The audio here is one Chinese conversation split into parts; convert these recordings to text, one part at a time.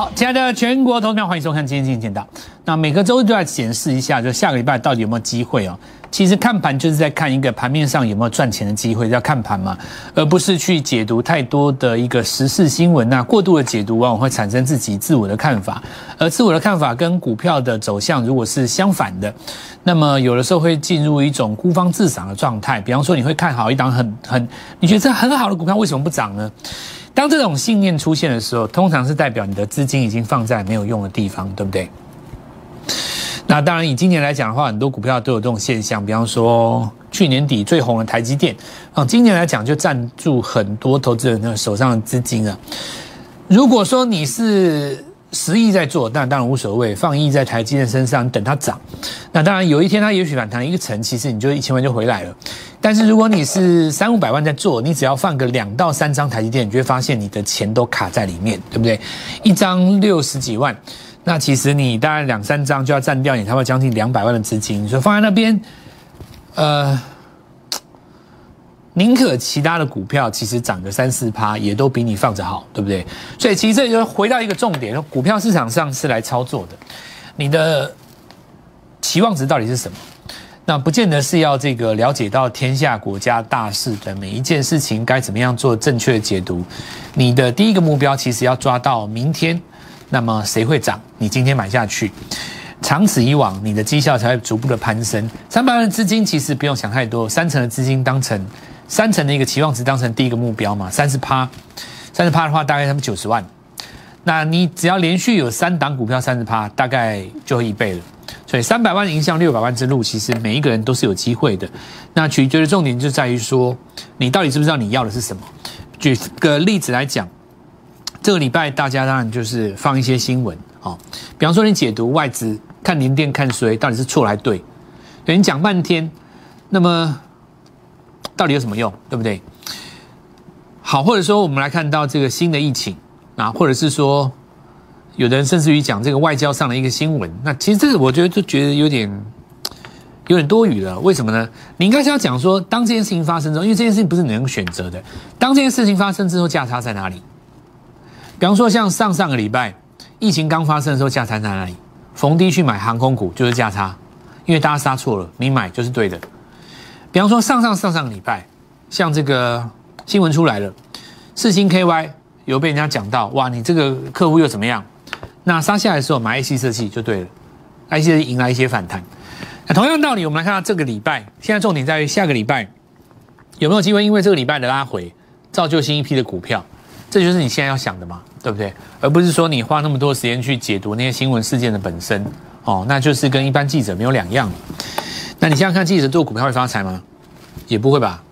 好，亲爱的全国投票，欢迎收看今天经济见到。那每个周都要检视一下，就下个礼拜到底有没有机会哦。其实看盘就是在看一个盘面上有没有赚钱的机会，要看盘嘛，而不是去解读太多的一个时事新闻那过度的解读往往会产生自己自我的看法，而自我的看法跟股票的走向如果是相反的，那么有的时候会进入一种孤芳自赏的状态。比方说，你会看好一档很很你觉得这很好的股票，为什么不涨呢？当这种信念出现的时候，通常是代表你的资金已经放在没有用的地方，对不对？那当然，以今年来讲的话，很多股票都有这种现象。比方说，去年底最红的台积电，啊，今年来讲就占住很多投资人的手上的资金啊。如果说你是十亿在做，那当然无所谓，放亿在台积电身上，等它涨。那当然，有一天它也许反弹一个层，其实你就一千万就回来了。但是如果你是三五百万在做，你只要放个两到三张台积电，你就会发现你的钱都卡在里面，对不对？一张六十几万。那其实你大概两三张就要占掉你差不多将近两百万的资金，所以放在那边，呃，宁可其他的股票其实涨个三四趴，也都比你放着好，对不对？所以其实这就回到一个重点，股票市场上是来操作的，你的期望值到底是什么？那不见得是要这个了解到天下国家大事的每一件事情该怎么样做正确的解读，你的第一个目标其实要抓到明天。那么谁会涨？你今天买下去，长此以往，你的绩效才会逐步的攀升。三百万的资金其实不用想太多，三成的资金当成三成的一个期望值当成第一个目标嘛，三十趴，三十趴的话大概他们九十万。那你只要连续有三档股票三十趴，大概就会一倍了。所以三百万影响六百万之路，其实每一个人都是有机会的。那取决的重点就在于说，你到底知不知道你要的是什么？举个例子来讲。这个礼拜大家当然就是放一些新闻，哦，比方说你解读外资看联电看谁到底是错还对，有人讲半天，那么到底有什么用，对不对？好，或者说我们来看到这个新的疫情啊，或者是说有的人甚至于讲这个外交上的一个新闻，那其实这个我觉得就觉得有点有点多余了。为什么呢？你应该是要讲说，当这件事情发生之后，因为这件事情不是你能选择的，当这件事情发生之后，价差在哪里？比方说，像上上个礼拜疫情刚发生的时候，价差在哪里？逢低去买航空股就是价差，因为大家杀错了，你买就是对的。比方说，上上上上个礼拜，像这个新闻出来了，四星 KY 有被人家讲到，哇，你这个客户又怎么样？那杀下来的时候买 IC 设计就对了，IC 设计迎来一些反弹。那同样道理，我们来看到这个礼拜，现在重点在于下个礼拜有没有机会，因为这个礼拜的拉回，造就新一批的股票。这就是你现在要想的嘛，对不对？而不是说你花那么多时间去解读那些新闻事件的本身，哦，那就是跟一般记者没有两样了那你现在看记者做股票会发财吗？也不会吧。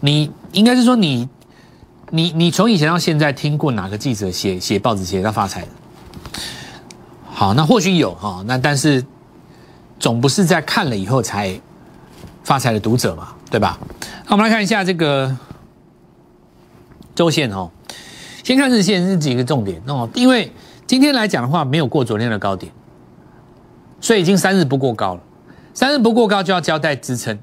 你应该是说你，你你从以前到现在听过哪个记者写写报纸写到发财的？好，那或许有哈，那但是总不是在看了以后才发财的读者嘛，对吧？那我们来看一下这个周线哦。先看日线是几个重点哦，因为今天来讲的话，没有过昨天的高点，所以已经三日不过高了。三日不过高就要交代支撑，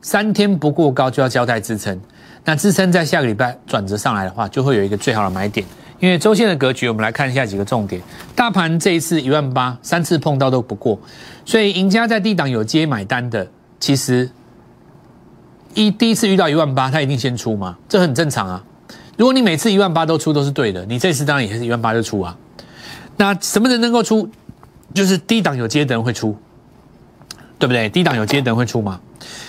三天不过高就要交代支撑。那支撑在下个礼拜转折上来的话，就会有一个最好的买点。因为周线的格局，我们来看一下几个重点。大盘这一次一万八，三次碰到都不过，所以赢家在低档有接买单的，其实一第一次遇到一万八，他一定先出嘛，这很正常啊。如果你每次一万八都出都是对的，你这次当然也是一万八就出啊。那什么人能够出？就是低档有接的人会出，对不对？低档有接的会出吗？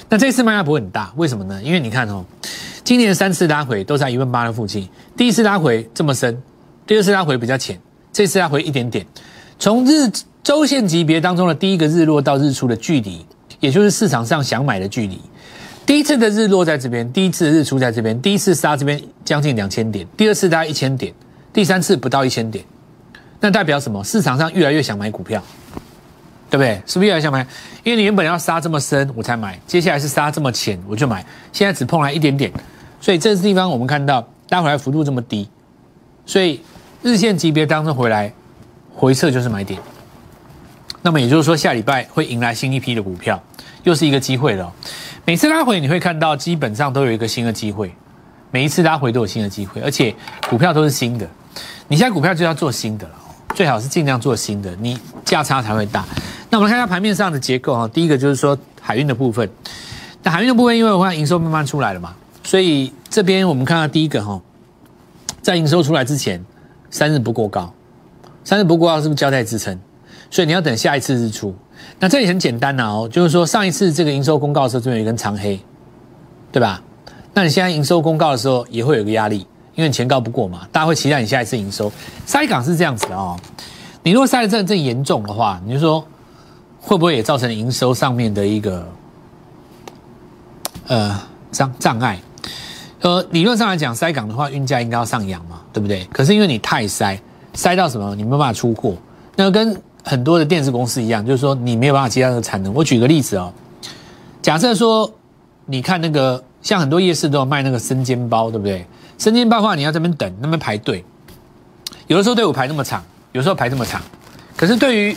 那这次卖压不会很大，为什么呢？因为你看哦，今年三次拉回都在一万八的附近，第一次拉回这么深，第二次拉回比较浅，这次拉回一点点。从日周线级别当中的第一个日落到日出的距离，也就是市场上想买的距离。第一次的日落在这边，第一次的日出在这边，第一次杀这边将近两千点，第二次大概一千点，第三次不到一千点，那代表什么？市场上越来越想买股票，对不对？是不是要来想买？因为你原本要杀这么深我才买，接下来是杀这么浅我就买，现在只碰来一点点，所以这个地方我们看到拉回来幅度这么低，所以日线级别当中回来回撤就是买点。那么也就是说下礼拜会迎来新一批的股票，又是一个机会了。每次拉回你会看到，基本上都有一个新的机会，每一次拉回都有新的机会，而且股票都是新的，你现在股票就要做新的了，最好是尽量做新的，你价差才会大。那我们看一下盘面上的结构哈，第一个就是说海运的部分，那海运的部分，因为我看营收慢慢出来了嘛，所以这边我们看到第一个哈，在营收出来之前，三日不过高，三日不过高是不是交代支撑？所以你要等下一次日出。那这里很简单呐哦，就是说上一次这个营收公告的时候，这边有一根长黑，对吧？那你现在营收公告的时候也会有个压力，因为你前高不过嘛，大家会期待你下一次营收。塞港是这样子的哦，你如果塞的这这严重的话，你就说会不会也造成营收上面的一个呃障障碍？呃，理论上来讲，塞港的话，运价应该要上扬嘛，对不对？可是因为你太塞，塞到什么，你没办法出货，那跟很多的电子公司一样，就是说你没有办法接到这个产能。我举个例子哦，假设说你看那个像很多夜市都有卖那个生煎包，对不对？生煎包的话，你要这边等，那边排队，有的时候队伍排那么长，有时候排这么长。可是对于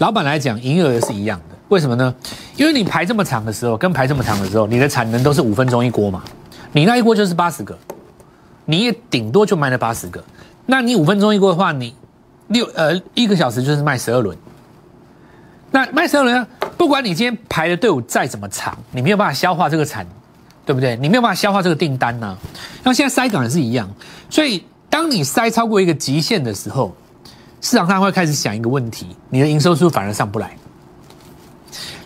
老板来讲，营业额是一样的。为什么呢？因为你排这么长的时候，跟排这么长的时候，你的产能都是五分钟一锅嘛，你那一锅就是八十个，你也顶多就卖了八十个。那你五分钟一锅的话，你六呃一个小时就是卖十二轮，那卖十二轮，不管你今天排的队伍再怎么长，你没有办法消化这个产，对不对？你没有办法消化这个订单呢。那现在塞港也是一样，所以当你塞超过一个极限的时候，市场上会开始想一个问题：你的营收是不是反而上不来？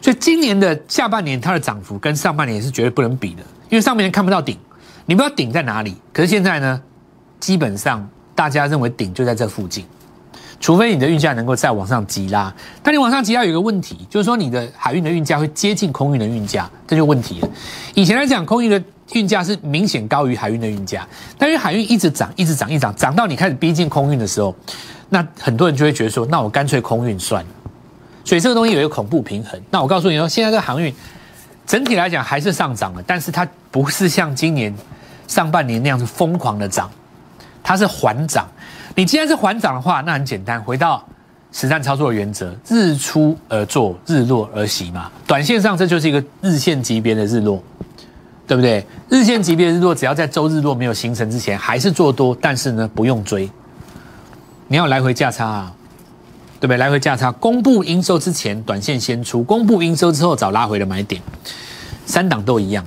所以今年的下半年它的涨幅跟上半年是绝对不能比的，因为上半年看不到顶，你不知道顶在哪里。可是现在呢，基本上大家认为顶就在这附近。除非你的运价能够再往上急拉，但你往上急拉有一个问题，就是说你的海运的运价会接近空运的运价，这就问题了。以前来讲，空运的运价是明显高于海运的运价，但是海运一直涨，一直涨，一直涨，涨到你开始逼近空运的时候，那很多人就会觉得说，那我干脆空运算了。所以这个东西有一个恐怖平衡。那我告诉你说，现在这个航运整体来讲还是上涨了，但是它不是像今年上半年那样子疯狂的涨，它是缓涨。你既然是缓涨的话，那很简单，回到实战操作的原则，日出而作，日落而息嘛。短线上这就是一个日线级别的日落，对不对？日线级别日落，只要在周日落没有形成之前，还是做多，但是呢，不用追。你要来回价差啊，对不对？来回价差，公布营收之前，短线先出；公布营收之后，找拉回的买点。三档都一样，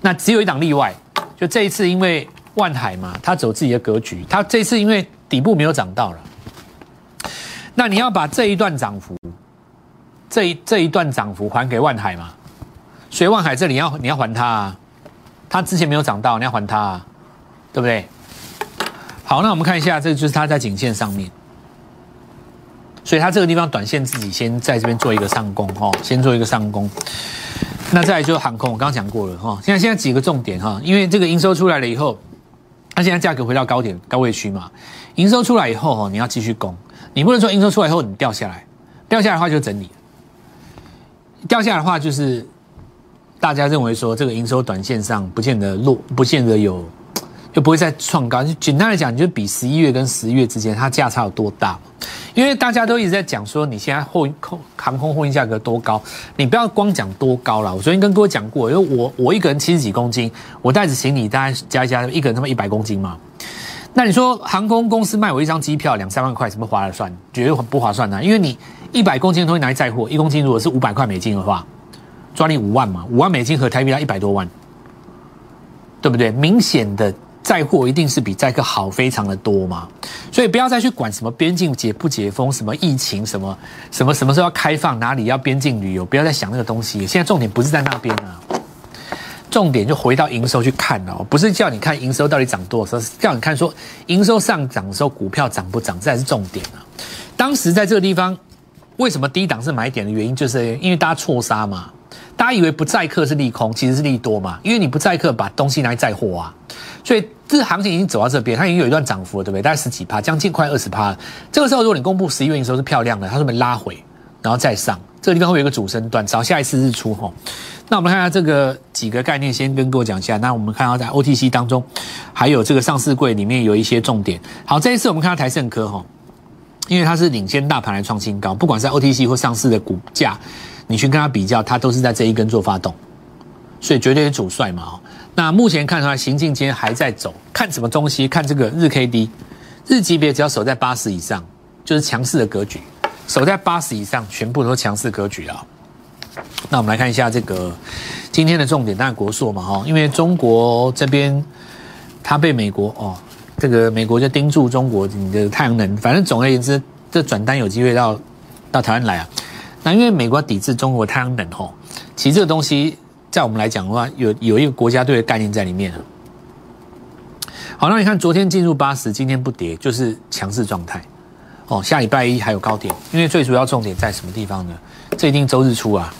那只有一档例外，就这一次因为万海嘛，他走自己的格局，他这次因为。底部没有涨到了，那你要把这一段涨幅，这一这一段涨幅还给万海嘛？所以万海这里要你要还他啊，他之前没有涨到，你要还他，啊，对不对？好，那我们看一下，这就是它在颈线上面，所以它这个地方短线自己先在这边做一个上攻哈，先做一个上攻。那再来就是航空，我刚刚讲过了哈，现在现在几个重点哈，因为这个营收出来了以后。它现在价格回到高点高位区嘛，营收出来以后哦，你要继续攻，你不能说营收出来以后你掉下来，掉下来的话就整理，掉下来的话就是大家认为说这个营收短线上不见得落，不见得有，就不会再创高。就简单来讲，你就比十一月跟十一月之间它价差有多大。因为大家都一直在讲说，你现在货空航空货运价格多高，你不要光讲多高了。我昨天跟各位讲过，因为我我一个人七十几公斤，我带着行李大概加一加，一个人他妈一百公斤嘛。那你说航空公司卖我一张机票两三万块，什么划得算？绝对不划算的。因为你一百公斤的东西拿来载货，一公斤如果是五百块美金的话，赚你五万嘛，五万美金和台币要一百多万，对不对？明显的。载货一定是比载客好非常的多嘛，所以不要再去管什么边境解不解封，什么疫情，什么什么什么时候要开放，哪里要边境旅游，不要再想那个东西。现在重点不是在那边啊，重点就回到营收去看哦，不是叫你看营收到底涨多少，是叫你看说营收上涨的时候股票涨不涨，这才是重点啊。当时在这个地方，为什么低档是买点的原因，就是因为大家错杀嘛。大家以为不载客是利空，其实是利多嘛？因为你不载客，把东西拿来载货啊，所以这行情已经走到这边，它已经有一段涨幅了，对不对？大概十几趴，将近快二十趴。这个时候，如果你公布十一月营收是漂亮的，它是不是拉回，然后再上？这个地方会有一个主升段，找下一次日出哈。那我们看一下这个几个概念，先跟各位讲一下。那我们看到在 OTC 当中，还有这个上市柜里面有一些重点。好，这一次我们看到台盛科哈，因为它是领先大盘来创新高，不管是 OTC 或上市的股价。你去跟它比较，它都是在这一根做发动，所以绝对是主帅嘛。那目前看出来，行进间还在走，看什么东西？看这个日 K D，日级别只要守在八十以上，就是强势的格局。守在八十以上，全部都强势格局啊。那我们来看一下这个今天的重点，当然国硕嘛哈，因为中国这边它被美国哦，这个美国就盯住中国你的太阳能，反正总而言之，这转单有机会到到台湾来啊。那因为美国抵制中国太阳能吼，其实这个东西在我们来讲的话，有有一个国家队的概念在里面好，那你看昨天进入八十，今天不跌，就是强势状态。哦，下礼拜一还有高点，因为最主要重点在什么地方呢？这一定周日出啊，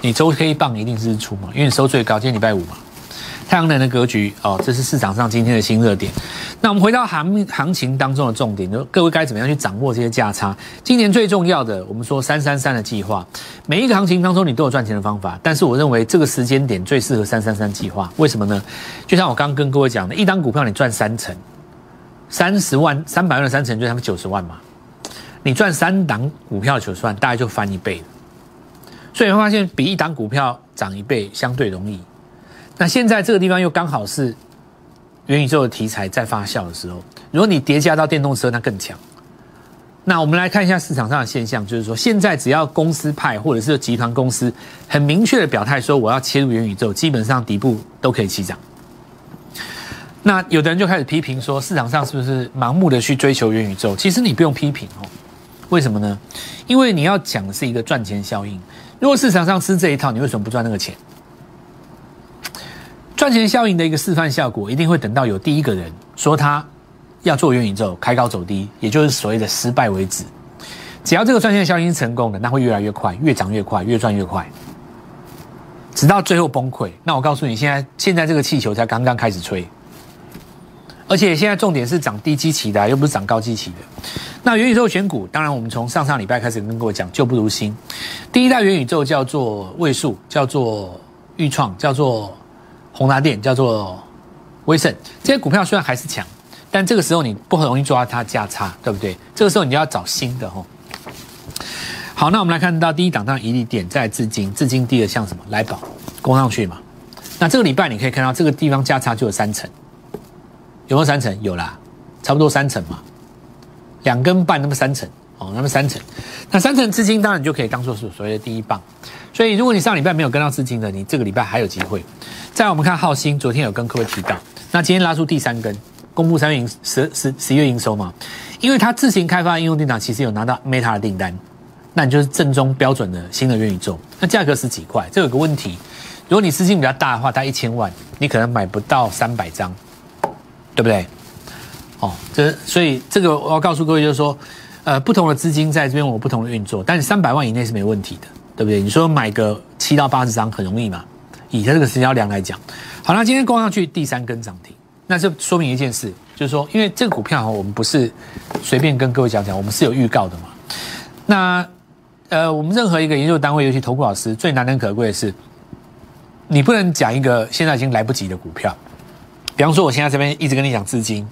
你周黑棒一定是日出嘛，因为你收最高，今天礼拜五嘛。太阳能的格局哦，这是市场上今天的新热点。那我们回到行行情当中的重点，就各位该怎么样去掌握这些价差？今年最重要的，我们说三三三的计划，每一个行情当中你都有赚钱的方法，但是我认为这个时间点最适合三三三计划，为什么呢？就像我刚刚跟各位讲的，一单股票你赚三成，三十万三百万的三成就是他们九十万嘛，你赚三档股票九十万，大概就翻一倍。所以你会发现，比一档股票涨一倍相对容易。那现在这个地方又刚好是元宇宙的题材在发酵的时候，如果你叠加到电动车，那更强。那我们来看一下市场上的现象，就是说现在只要公司派或者是集团公司很明确的表态说我要切入元宇宙，基本上底部都可以起涨。那有的人就开始批评说，市场上是不是盲目的去追求元宇宙？其实你不用批评哦，为什么呢？因为你要讲的是一个赚钱效应。如果市场上吃这一套，你为什么不赚那个钱？赚钱效应的一个示范效果，一定会等到有第一个人说他要做元宇宙，开高走低，也就是所谓的失败为止。只要这个赚钱效应成功的，那会越来越快，越涨越快，越赚越快，直到最后崩溃。那我告诉你，现在现在这个气球才刚刚开始吹，而且现在重点是涨低基期的，又不是涨高基期的。那元宇宙选股，当然我们从上上礼拜开始跟各位讲，旧不如新。第一代元宇宙叫做位数，叫做预创，叫做。宏达电叫做威盛，这些股票虽然还是强，但这个时候你不很容易抓它价差，对不对？这个时候你就要找新的哦。好，那我们来看到第一档当然一利电在资金，资金第二像什么？来宝攻上去嘛。那这个礼拜你可以看到这个地方价差就有三成，有没有三成？有啦，差不多三成嘛，两根半那么三成哦，那么三成，那三成资金当然就可以当做是所谓的第一棒。所以如果你上礼拜没有跟到资金的，你这个礼拜还有机会。再我们看浩鑫，昨天有跟各位提到，那今天拉出第三根，公布三月营十十十月营收嘛？因为它自行开发应用电脑，其实有拿到 Meta 的订单，那你就是正宗标准的新的元宇宙。那价格十几块，这有个问题，如果你资金比较大的话，它一千万，你可能买不到三百张，对不对？哦，这所以这个我要告诉各位，就是说，呃，不同的资金在这边有不同的运作，但是三百万以内是没问题的，对不对？你说买个七到八十张很容易嘛？以它这个成交量来讲，好那今天攻上去第三根涨停，那这说明一件事，就是说，因为这个股票哈，我们不是随便跟各位讲讲，我们是有预告的嘛。那呃，我们任何一个研究单位，尤其投顾老师，最难能可贵的是，你不能讲一个现在已经来不及的股票。比方说，我现在这边一直跟你讲资金，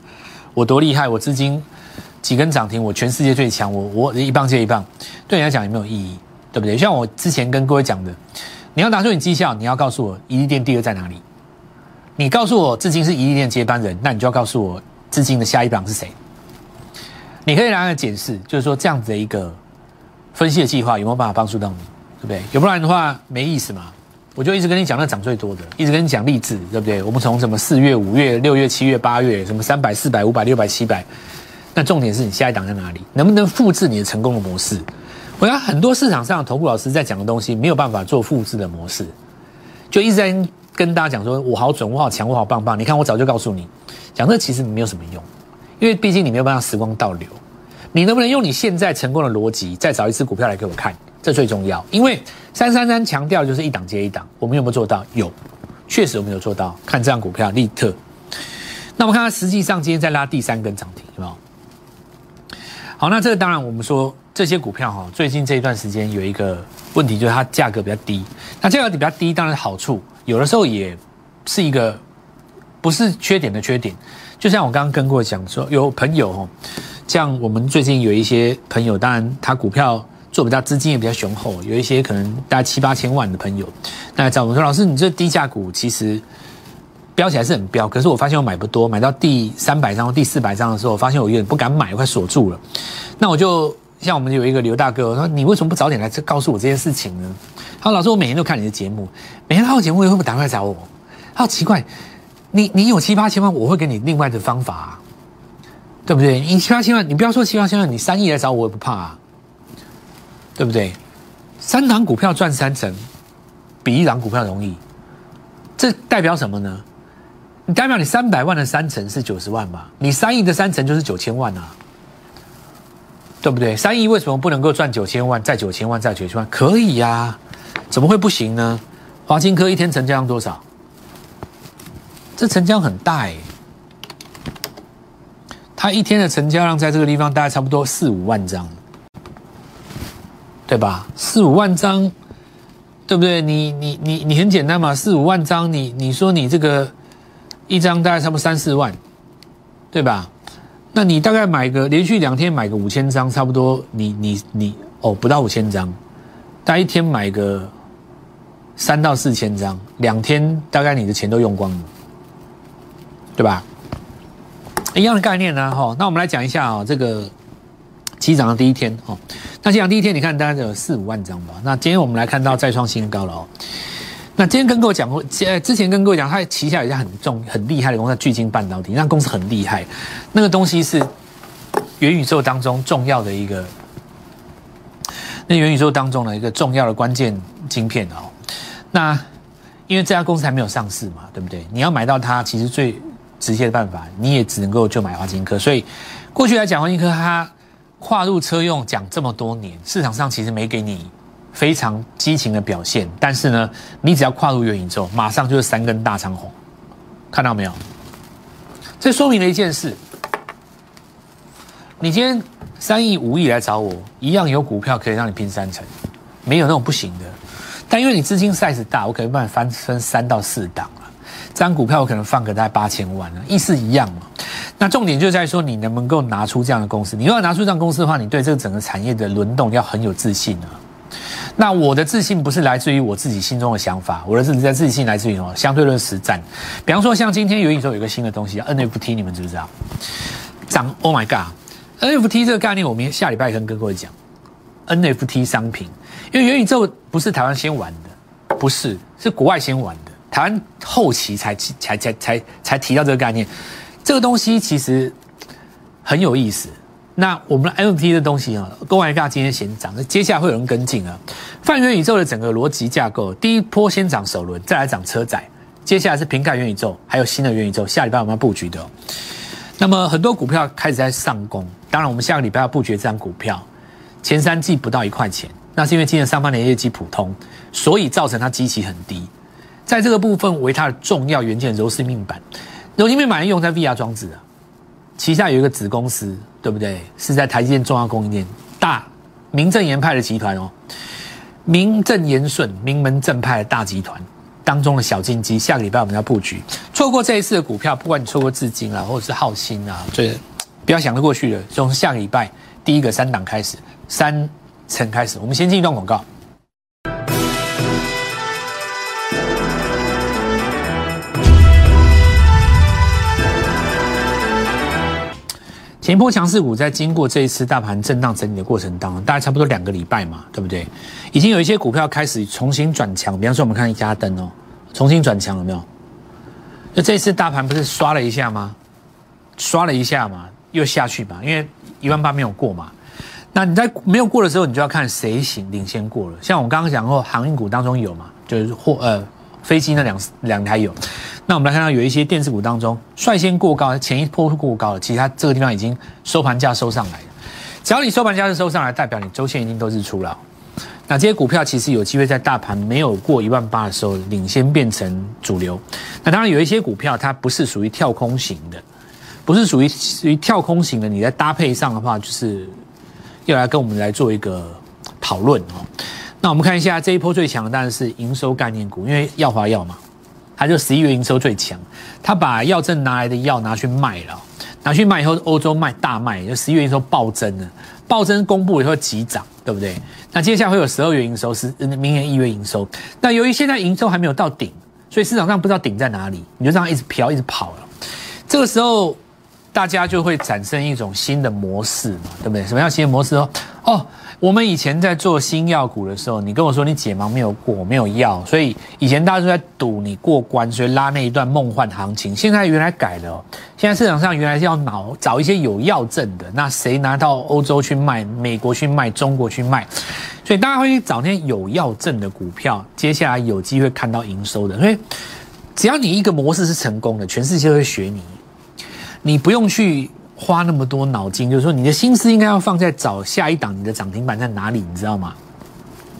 我多厉害，我资金几根涨停，我全世界最强，我我一棒接一棒，对你来讲有没有意义？对不对？像我之前跟各位讲的。你要拿出你绩效，你要告诉我一利店第二在哪里？你告诉我至今是一利店接班人，那你就要告诉我至今的下一榜是谁？你可以来个解释，就是说这样子的一个分析的计划有没有办法帮助到你，对不对？要不然的话没意思嘛。我就一直跟你讲那涨最多的，一直跟你讲励志，对不对？我们从什么四月、五月、六月、七月、八月，什么三百、四百、五百、六百、七百，那重点是你下一档在哪里？能不能复制你的成功的模式？我想很多市场上头部老师在讲的东西没有办法做复制的模式，就一直在跟大家讲说：“我好准，我好强，我好棒棒。”你看，我早就告诉你，讲这其实没有什么用，因为毕竟你没有办法时光倒流。你能不能用你现在成功的逻辑，再找一次股票来给我看？这最重要。因为三三三强调就是一档接一档，我们有没有做到？有，确实我们有做到。看这张股票，利特。那我们看它实际上今天在拉第三根涨停，有没有？好，那这个当然我们说。这些股票哈，最近这一段时间有一个问题，就是它价格比较低。那价格比较低，当然好处有的时候也是一个不是缺点的缺点。就像我刚刚跟过讲说，有朋友哦，像我们最近有一些朋友，当然他股票做比较资金也比较雄厚，有一些可能大概七八千万的朋友，那找我们说，老师，你这低价股其实标起来是很标，可是我发现我买不多，买到第三百张、第四百张的时候，我发现我有点不敢买，快锁住了。那我就像我们有一个刘大哥，我说你为什么不早点来告诉我这件事情呢？他说老师，我每天都看你的节目，每天看我节目会不会打电话找我？他说奇怪，你你有七八千万，我会给你另外的方法、啊，对不对？你七八千万，你不要说七八千万，你三亿来找我也不怕啊，对不对？三档股票赚三成，比一档股票容易，这代表什么呢？你代表你三百万的三成是九十万吧？你三亿的三成就是九千万啊，对不对？三亿为什么不能够赚九千万，再九千万，再九千万？可以呀、怎么会不行呢？华金科一天成交量多少？这成交量很大哎、它一天的成交量在这个地方大概差不多四五万张，对吧？四五万张，对不对？你你你你很简单嘛，四五万张，你你说你这个一张大概差不多三四万，对吧？那你大概买个连续两天买个五千张，差不多你你你哦不到五千张，大概一天买个三到四千张，两天大概你的钱都用光了，对吧？一样的概念呢，哈。那我们来讲一下啊，这个起涨的第一天哦。那起涨第一天，你看大概有四五万张吧。那今天我们来看到再创新高了哦。那今天跟各位讲过，呃，之前跟各位讲，它旗下有一家很重、很厉害的公司，巨晶半导体，那公司很厉害，那个东西是元宇宙当中重要的一个，那元宇宙当中的一个重要的关键晶片哦。那因为这家公司还没有上市嘛，对不对？你要买到它，其实最直接的办法，你也只能够就买华金科。所以过去来讲，华金科它跨入车用讲这么多年，市场上其实没给你非常激情的表现。但是呢，你只要跨入元宇宙，马上就是三根大长红，看到没有？这说明了一件事：你今天三亿、五亿来找我，一样有股票可以让你拼三成，没有那种不行的。但因为你资金 size 大，我可能帮你翻分三到四档了。这张股票我可能放个大概八千万了，意思一样嘛。那重点就在说，你能不能够拿出这样的公司？你要拿出这样公司的话，你对这个整个产业的轮动要很有自信啊。那我的自信不是来自于我自己心中的想法，我的自己在自信来自于什么？相对论实战。比方说，像今天元宇宙有个新的东西叫 NFT，你们知不知道？涨！Oh my god！NFT 这个概念，我们下礼拜跟各位讲 NFT 商品，因为元宇宙不是台湾先玩的，不是，是国外先玩的，台湾后期才才才才才提到这个概念。这个东西其实很有意思。那我们的 NFT 的东西啊，公玩尬今天先涨，那接下来会有人跟进啊。泛元宇宙的整个逻辑架构，第一波先涨首轮，再来涨车载，接下来是瓶盖元宇宙，还有新的元宇宙，下礼拜我们要布局的、那么很多股票开始在上攻，当然我们下个礼拜要布局这张股票，前三季不到一块钱，那是因为今年上半年业绩普通，所以造成它基期很低。在这个部分为它的重要元件柔丝面板，柔丝面板用在 VR 装置啊，旗下有一个子公司，对不对？是在台积电重要供应链大名正言派的集团哦，名正言顺、名门正派的大集团当中的小金鸡，下个礼拜我们要布局。错过这一次的股票，不管你错过至今啊，或者是浩鑫啊，这不要想得过去了。从下个礼拜第一个三档开始，三层开始，我们先进一段广告。前波强势股在经过这一次大盘震荡整理的过程当中，大概差不多两个礼拜嘛，对不对？已经有一些股票开始重新转强，比方说我们看一家灯哦，重新转强有没有？就这次大盘不是刷了一下吗？刷了一下嘛，又下去嘛，因为一万八没有过嘛。那你在没有过的时候，你就要看谁行领先过了。像我刚刚讲过，航运股当中有嘛，就是货呃飞机那两两台有。那我们来看到有一些电子股当中率先过高，前一波过高了，其实它这个地方已经收盘价收上来了。只要你收盘价是收上来，代表你周线一定都是出了。那这些股票其实有机会在大盘没有过一万八的时候领先变成主流。那当然有一些股票它不是属于跳空型的，不是属于属于跳空型的，你在搭配上的话，就是要来跟我们来做一个讨论哦。那我们看一下这一波最强的当然是营收概念股，因为耀华药嘛。他就十一月营收最强，他把药证拿来的药拿去卖了，拿去卖以后，欧洲卖大卖，就十一月营收暴增了，暴增公布以后急涨，对不对？那接下来会有十二月营收，是明年一月营收。那由于现在营收还没有到顶，所以市场上不知道顶在哪里，你就这样一直飘，一直跑了。这个时候，大家就会产生一种新的模式嘛，对不对？什么样新的模式哦？哦。我们以前在做新药股的时候，你跟我说你解盲没有过，没有药，所以以前大家都在赌你过关，所以拉那一段梦幻行情。现在原来改了，现在市场上原来是要找找一些有药证的，那谁拿到欧洲去卖，美国去卖，中国去卖，所以大家会去找那些有药证的股票，接下来有机会看到营收的。所以只要你一个模式是成功的，全世界会学你，你不用去。花那么多脑筋，就是说你的心思应该要放在找下一档你的涨停板在哪里，你知道吗？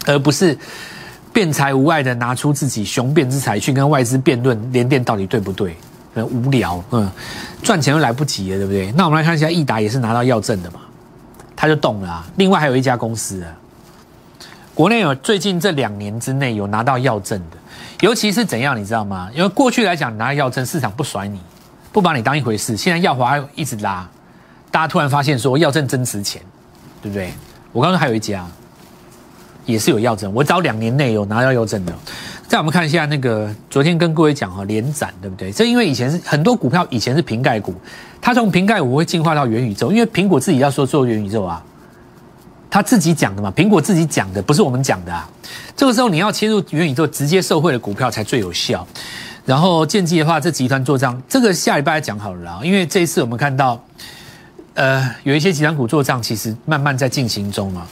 而不是辩才无碍的拿出自己雄辩之才去跟外资辩论联电到底对不对？很无聊，嗯，赚钱又来不及了，对不对？那我们来看一下，益达也是拿到药证的嘛，他就动了。另外还有一家公司啊，国内有最近这两年之内有拿到药证的，尤其是怎样，你知道吗？因为过去来讲拿药证，市场不甩你。不把你当一回事，现在耀华一直拉，大家突然发现说药证真值钱，对不对？我刚刚还有一家，也是有药证，我早两年内有拿到药证的。再我们看一下那个，昨天跟各位讲哈，连展对不对？这因为以前是很多股票以前是瓶盖股，它从瓶盖股会进化到元宇宙，因为苹果自己要说做元宇宙啊，他自己讲的嘛，苹果自己讲的，不是我们讲的啊。这个时候你要切入元宇宙，直接受惠的股票才最有效。然后建机的话，这集团做账，这个下礼拜讲好了啦。因为这一次我们看到，呃，有一些集团股做账，其实慢慢在进行中嘛。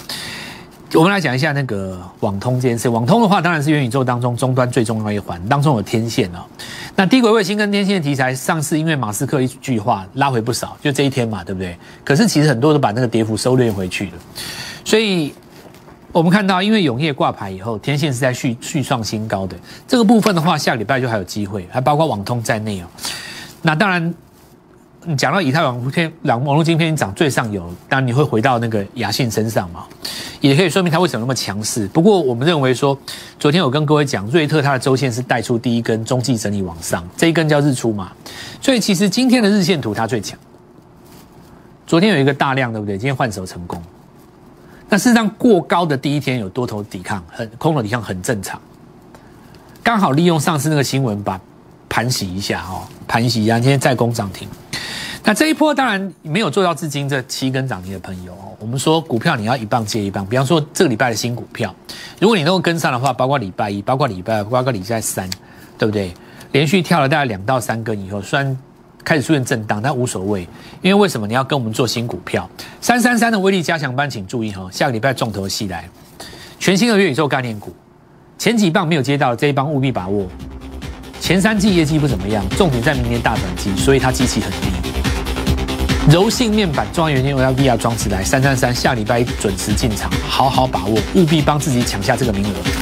我们来讲一下那个网通这件事。网通的话，当然是元宇宙当中终端最重要一环，当中有天线哦。那低轨卫星跟天线的题材，上次因为马斯克一句话拉回不少，就这一天嘛，对不对？可是其实很多都把那个跌幅收敛回去了，所以。我们看到，因为永业挂牌以后，天线是在续续创新高的这个部分的话，下礼拜就还有机会，还包括网通在内哦。那当然，你讲到以太网片、网网络晶片涨最上游，当然你会回到那个雅信身上嘛，也可以说明它为什么那么强势。不过我们认为说，昨天我跟各位讲，瑞特它的周线是带出第一根中继整理往上，这一根叫日出嘛，所以其实今天的日线图它最强。昨天有一个大量，对不对？今天换手成功。那事实上，过高的第一天有多头抵抗，很空头抵抗很正常。刚好利用上次那个新闻，把盘洗一下哦，盘洗一下，今天再攻涨停。那这一波当然没有做到至今这七根涨停的朋友哦。我们说股票你要一棒接一棒，比方说这个礼拜的新股票，如果你能够跟上的话，包括礼拜一，包括礼拜二，包括礼拜三，对不对？连续跳了大概两到三根以后，虽然。开始出现震荡，但无所谓，因为为什么你要跟我们做新股票？三三三的威力加强班，请注意哈，下个礼拜重头戏来，全新的元宇宙概念股，前几棒没有接到，这一棒务必把握。前三季业绩不怎么样，重点在明年大转机，所以它机器很低。柔性面板中央元件 OLED 装置来，三三三下礼拜准时进场，好好把握，务必帮自己抢下这个名额。